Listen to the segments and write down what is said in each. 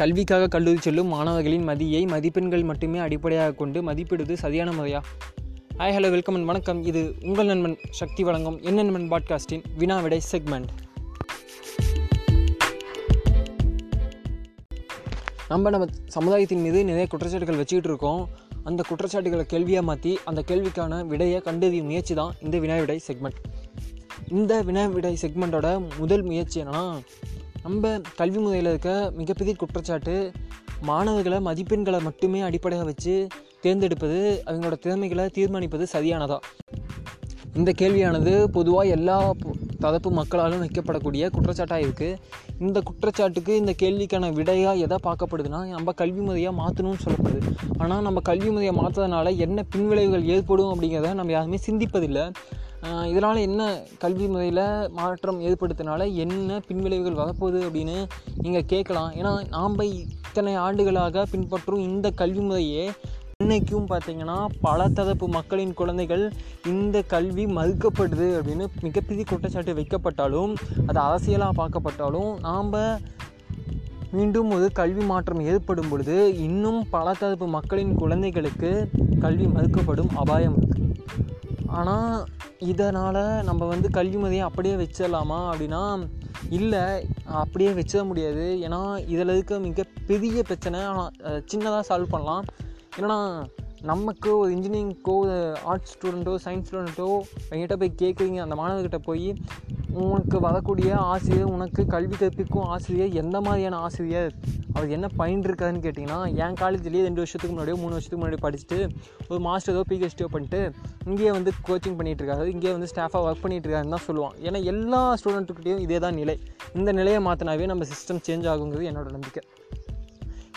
கல்விக்காக கல்லூரி செல்லும் மாணவர்களின் மதியை மதிப்பெண்கள் மட்டுமே அடிப்படையாக கொண்டு மதிப்பிடுவது சரியான முறையா? ஹாய் ஹலோ வெல்கம் அண்ட் வணக்கம். இது உங்கள் நண்பன் சக்தி வழங்கும் என் நண்பன் பாட்காஸ்டின் வினா விடை செக்மெண்ட் நம்ம நம்ம சமுதாயத்தின் மீது நிறைய குற்றச்சாட்டுகள் வச்சுக்கிட்டு இருக்கோம் அந்த குற்றச்சாட்டுகளை கேள்வியாக மாற்றி அந்த கேள்விக்கான விடையை கண்டறியும் முயற்சி தான் இந்த வினா விடை செக்மெண்ட் இந்த வினா விடை செக்மெண்ட்டோட முதல் முயற்சி என்னென்னா நம்ம கல்வி முறையில் இருக்க மிகப்பெரிய குற்றச்சாட்டு மாணவர்களை மதிப்பெண்களை மட்டுமே அடிப்படையாக வச்சு தேர்ந்தெடுப்பது அவங்களோட திறமைகளை தீர்மானிப்பது சரியானதா? இந்த கேள்வியானது பொதுவாக எல்லா தரப்பு மக்களாலும் வைக்கப்படக்கூடிய குற்றச்சாட்டாக இருக்குது இந்த குற்றச்சாட்டுக்கு இந்த கேள்விக்கான விடையாக எதை பார்க்கப்படுதுன்னா நம்ம கல்வி முறையாக மாற்றணும்னு சொல்லப்படுது. ஆனால் நம்ம கல்வி முறையை மாற்றுறதுனால என்ன பின்விளைவுகள் ஏற்படும் அப்படிங்கிறத நம்ம யாருமே சிந்திப்பதில்லை. இதனால் என்ன கல்வி முறையில் மாற்றம் ஏற்படுத்தினால என்ன பின்விளைவுகள் வரப்போகுது அப்படின்னு நீங்கள் கேட்கலாம். ஏன்னா நாம் இத்தனை ஆண்டுகளாக பின்பற்றும் இந்த கல்வி முறையே இன்னைக்கும் பார்த்திங்கன்னா பல தரப்பு மக்களின் குழந்தைகள் இந்த கல்வி மறுக்கப்படுது அப்படின்னு மிகப்பெரிய குற்றச்சாட்டு வைக்கப்பட்டாலும் அது அரசியலாக பார்க்கப்பட்டாலும் நாம் மீண்டும் ஒரு கல்வி மாற்றம் ஏற்படும் பொழுது இன்னும் பல தரப்பு மக்களின் குழந்தைகளுக்கு கல்வி மறுக்கப்படும் அபாயம் இருக்குது ஆனால் இதனால் நம்ம வந்து கல்விமதியை அப்படியே வச்சிடலாமா அப்படின்னா இல்லை அப்படியே வச்சிட முடியாது. ஏன்னா இதில் இருக்க மிக பெரிய பிரச்சனை ஆனால் சின்னதாக சால்வ் பண்ணலாம். ஏன்னா நமக்கு ஒரு இன்ஜினியரிங்க்கோ ஒரு ஆர்ட்ஸ் ஸ்டூடெண்ட்டோ சயின்ஸ் ஸ்டூடெண்ட்டோ என்கிட்ட போய் கேட்குறீங்க அந்த மாணவர்கிட்ட போய் உனக்கு வரக்கூடிய ஆசிரியர் உனக்கு கல்வி கற்பிக்கும் ஆசிரியர் எந்த மாதிரியான ஆசிரியர்? அவர் என்ன பயின்றிருக்காருன்னு கேட்டிங்கன்னா என் காலேஜ்லேயே ரெண்டு வருஷத்துக்கு முன்னாடியோ மூணு வருஷத்துக்கு முன்னாடி படிச்சுட்டு ஒரு மாஸ்டரோ பிஹெச்டியோ பண்ணிட்டு இங்கேயே வந்து கோச்சிங் பண்ணிகிட்டு இருக்காரு இங்கேயே வந்து ஸ்டாஃபாக ஒர்க் பண்ணிகிட்ருக்காருன்னு தான் சொல்லுவான். ஏன்னா எல்லா ஸ்டூடெண்ட்டுக்கிட்டையும் இதே தான் நிலை. இந்த நிலையை மாற்றினாவே நம்ம சிஸ்டம் சேஞ்ச் ஆகுங்கிறது என்னோட நம்பிக்கை.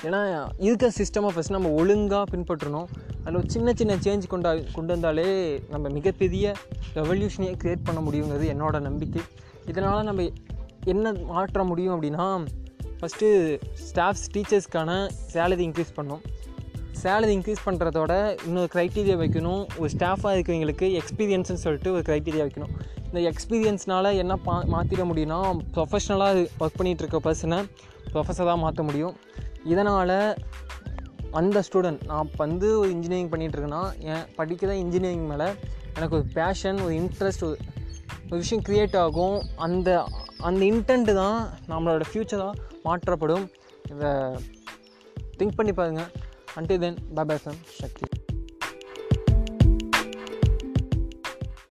ஏன்னா இருக்க சிஸ்டமை ஃபஸ்ட் நம்ம ஒழுங்காக பின்பற்றணும். அதில் ஒரு சின்ன சின்ன சேஞ்ச் கொண்டா கொண்டு வந்தாலே நம்ம மிகப்பெரிய ரெவல்யூஷனையே க்ரியேட் பண்ண முடியுங்கிறது என்னோட நம்பிக்கை. இதனால் நம்ம என்ன மாற்ற முடியும் அப்படின்னா ஃபஸ்ட்டு ஸ்டாஃப்ஸ் டீச்சர்ஸ்க்கான சேலரி இன்க்ரீஸ் பண்ணணும். சேலரி இன்க்ரீஸ் பண்ணுறதோட இன்னொரு க்ரைட்டீரியா வைக்கணும். ஒரு ஸ்டாஃபாக இருக்கிறவங்களுக்கு எக்ஸ்பீரியன்ஸ்னு சொல்லிட்டு ஒரு க்ரைட்டீரியா வைக்கணும். இந்த எக்ஸ்பீரியன்ஸ்னால் என்ன பா மாற்றிட முடியும்னா ப்ரொஃபஷ்னலாக ஒர்க் பண்ணிகிட்டு இருக்க பர்சனை ப்ரொஃபஸராக மாற்ற முடியும். இதனால் அந்த ஸ்டூடெண்ட் நான் இப்போ வந்து ஒரு இன்ஜினியரிங் பண்ணிகிட்ருக்கேன்னா என் படிக்கிற இன்ஜினியரிங் மேலே எனக்கு ஒரு பேஷன் ஒரு இன்ட்ரெஸ்ட் ஒரு ஒரு விஷயம் க்ரியேட் ஆகும். அந்த அந்த இன்டென்ட்டு தான் நம்மளோட ஃப்யூச்சராக மாற்றப்படும். இதை திங்க் பண்ணி பாருங்கள் அன்டில் தென் பாபா சக்தி.